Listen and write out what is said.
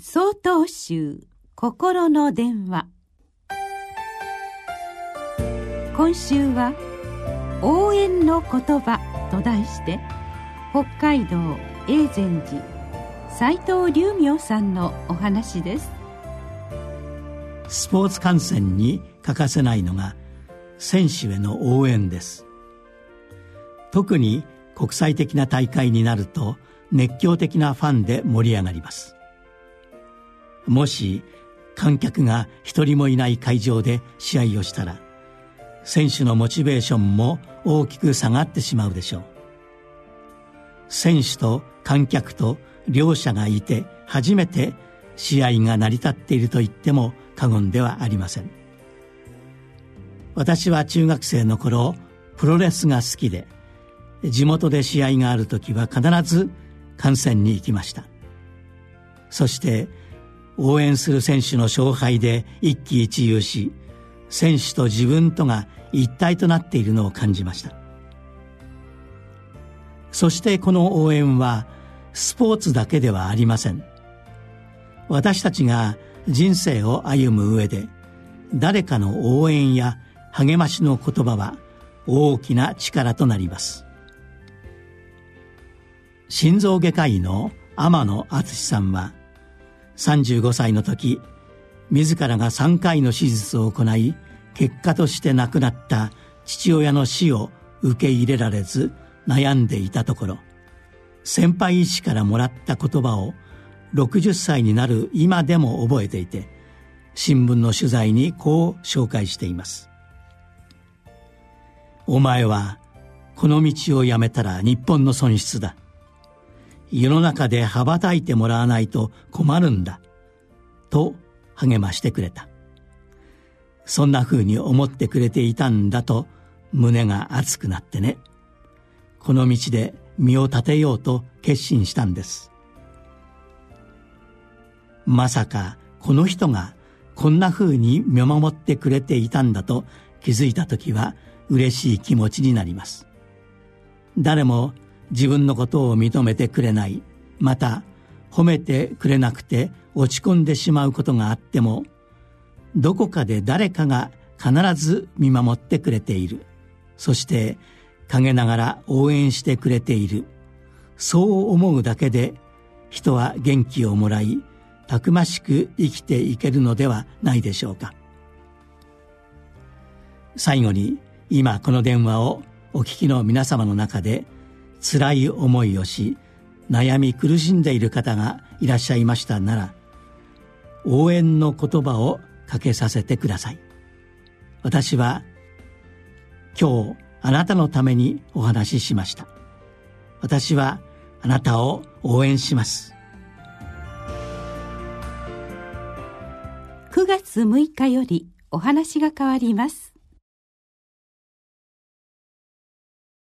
総統集心の電話。今週は「応援の言葉」と題して北海道永禅寺斎藤隆明さんのお話です。スポーツ観戦に欠かせないのが選手への応援です。特に国際的な大会になると熱狂的なファンで盛り上がります。もし観客が一人もいない会場で試合をしたら選手のモチベーションも大きく下がってしまうでしょう。選手と観客と両者がいて初めて試合が成り立っていると言っても過言ではありません。私は中学生の頃プロレスが好きで地元で試合がある時は必ず観戦に行きました。そして応援する選手の勝敗で一喜一憂し選手と自分とが一体となっているのを感じました。そしてこの応援はスポーツだけではありません。私たちが人生を歩む上で誰かの応援や励ましの言葉は大きな力となります。心臓外科医の天野敦さんは35歳の時自らが3回の手術を行い結果として亡くなった父親の死を受け入れられず悩んでいたところ先輩医師からもらった言葉を60歳になる今でも覚えていて新聞の取材にこう紹介しています「お前はこの道をやめたら日本の損失だ」世の中で羽ばたいてもらわないと困るんだ。と励ましてくれた。そんなふうに思ってくれていたんだと胸が熱くなってね。この道で身を立てようと決心したんです。まさかこの人がこんなふうに見守ってくれていたんだと気づいた時は嬉しい気持ちになります。誰も自分のことを認めてくれない。また褒めてくれなくて落ち込んでしまうことがあってもどこかで誰かが必ず見守ってくれている。そして陰ながら応援してくれている。そう思うだけで人は元気をもらいたくましく生きていけるのではないでしょうか。最後に今この電話をお聞きの皆様の中で辛い思いをし悩み苦しんでいる方がいらっしゃいましたなら応援の言葉をかけさせてください。私は今日あなたのためにお話ししました。私はあなたを応援します。9月6日よりお話が変わります。